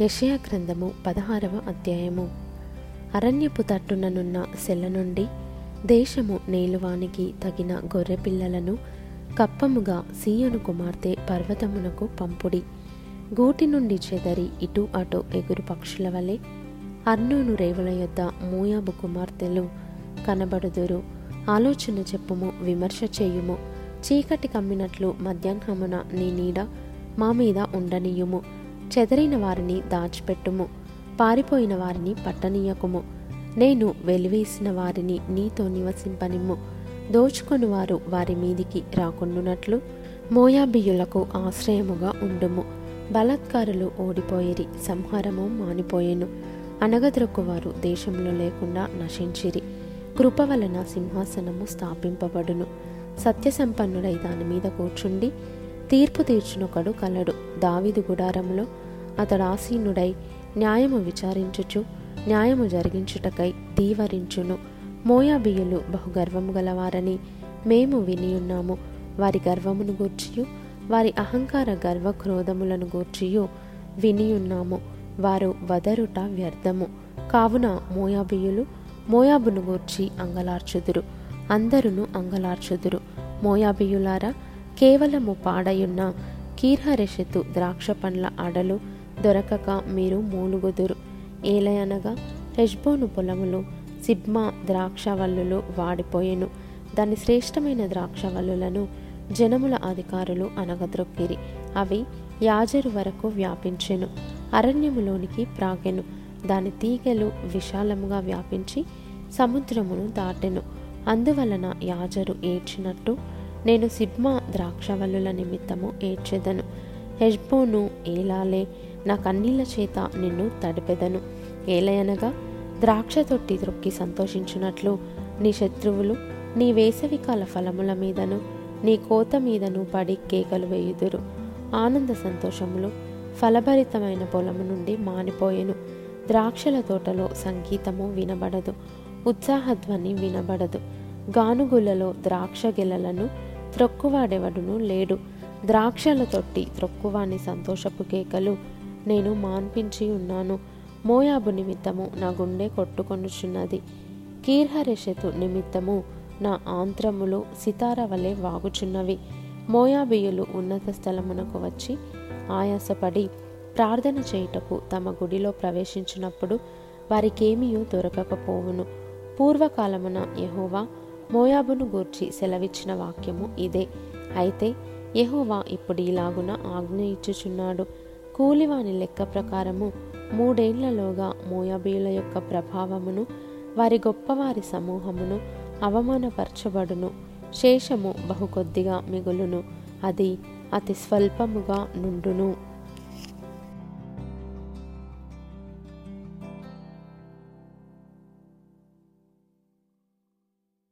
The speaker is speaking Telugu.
యషయా గ్రంథము పదహారవ అధ్యాయము. అరణ్యపు తట్టుననున్న సెల నుండి దేశము నేలువానికి తగిన గొర్రెపిల్లలను కప్పముగా సీయను కుమార్తె పర్వతమునకు పంపుడి. గూటి నుండి చెదరి ఇటు అటు ఎగురు పక్షుల వలె అర్నోను రేవుల యొద్ద మూయాబు కుమార్తెలు కనబడుదురు. ఆలోచన చెప్పుము విమర్శ చేయుము. చీకటి కమ్మినట్లు మధ్యాహ్నమున నీ నీడ మా మీద ఉండనీయుము. చెదరిన వారిని దాచిపెట్టుము పారిపోయిన వారిని పట్టనీయకుము. నేను వెలివేసిన వారిని నీతో నివసింపనిమ్ము. దోచుకొని వారు వారి మీదికి రాకుండునట్లు మోయాబియులకు ఆశ్రయముగా ఉండుము. బలాత్కారులు ఓడిపోయిరి సంహారము మానిపోయెను. అనగద్రొక్కువారు దేశంలో లేకుండా నశించిరి. కృప వలన సింహాసనము స్థాపింపబడును. సత్యసంపన్నుడై దాని మీద కూర్చుండి తీర్పు తీర్చునొకడు కలడు. దావిదు గుడారంలో అతడు ఆసీనుడై న్యాయము విచారించుచు న్యాయము జరిగించుటకై దీవరించును. మోయాబియులు బహుగర్వము గలవారని మేము వినియున్నాము వారి గర్వమును గూర్చియు వారి అహంకార గర్వ క్రోధములను గూర్చియు వినియున్నాము వారు వదరుట వ్యర్థము. కావున మోయాబియులు మోయాబును గూర్చి అంగలార్చుదురు. అందరును అంగలార్చుదురు. మోయాబియులారా కేవలము పాడయున్న కీర్హరెషెతు ద్రాక్ష పండ్ల అడలు దొరకక మీరు మూలుగుదురు. ఏలయనగా రెష్బోను పొలములు సిబ్మా ద్రాక్షవల్లులు వాడిపోయెను. దాని శ్రేష్టమైన ద్రాక్షవల్లులను జనముల అధికారులు అనగద్రొక్కిరి అవి యాజరు వరకు వ్యాపించెను. అరణ్యములోనికి ప్రాగెను. దాని తీగలు విశాలముగా వ్యాపించి సముద్రమును దాటెను. అందువలన యాజరు ఏడ్చినట్టు నేను సిబ్మా ద్రాక్షవల్లుల నిమిత్తము ఏడ్చెదను. హెజ్బోను ఏలాలే నా కన్నీళ్ళ చేత నిన్ను తడిపెదను. ఏలయనగా ద్రాక్ష తొట్టి త్రొక్కి సంతోషించినట్లు నీ శత్రువులు నీ వేసవికాల ఫలముల మీదను నీ కోత మీదను పడి కేకలు వేయుదురు. ఆనంద సంతోషములు ఫలభరితమైన పొలము నుండి మానిపోయెను. ద్రాక్షల తోటలో సంగీతము వినబడదు ఉత్సాహధ్వని వినబడదు. గానుగులలో ద్రాక్ష గెలలను త్రొక్కువాడెవడును లేడు. ద్రాక్షల తొట్టి త్రొక్కువాని సంతోషపు కేకలు నేను మాన్పించి ఉన్నాను. మోయాబు నిమిత్తము నా గుండె కొట్టుకొనుచున్నది. కీర్హరెషతు నిమిత్తము నా ఆంత్రములు సితార వలె వాగుచున్నవి. మోయాబియులు ఉన్నత స్థలమునకు వచ్చి ఆయాసపడి ప్రార్థన చేయుటకు తమ గుడిలో ప్రవేశించినప్పుడు వారికేమీయూ దొరకకపోవును. పూర్వకాలమున యహోవా మోయాబును గూర్చి సెలవిచ్చిన వాక్యము ఇదే. అయితే యహోవా ఇప్పుడు ఇలాగున ఆజ్ఞ ఇచ్చుచున్నాడు. కూలివాని లెక్క ప్రకారము మూడేళ్ళలోగా మోయాబీయుల యొక్క ప్రభావమును వారి గొప్పవారి సమూహమును అవమానపరచబడును. శేషము బహు కొద్దిగా మిగులును. అది అతి స్వల్పముగా నుండును.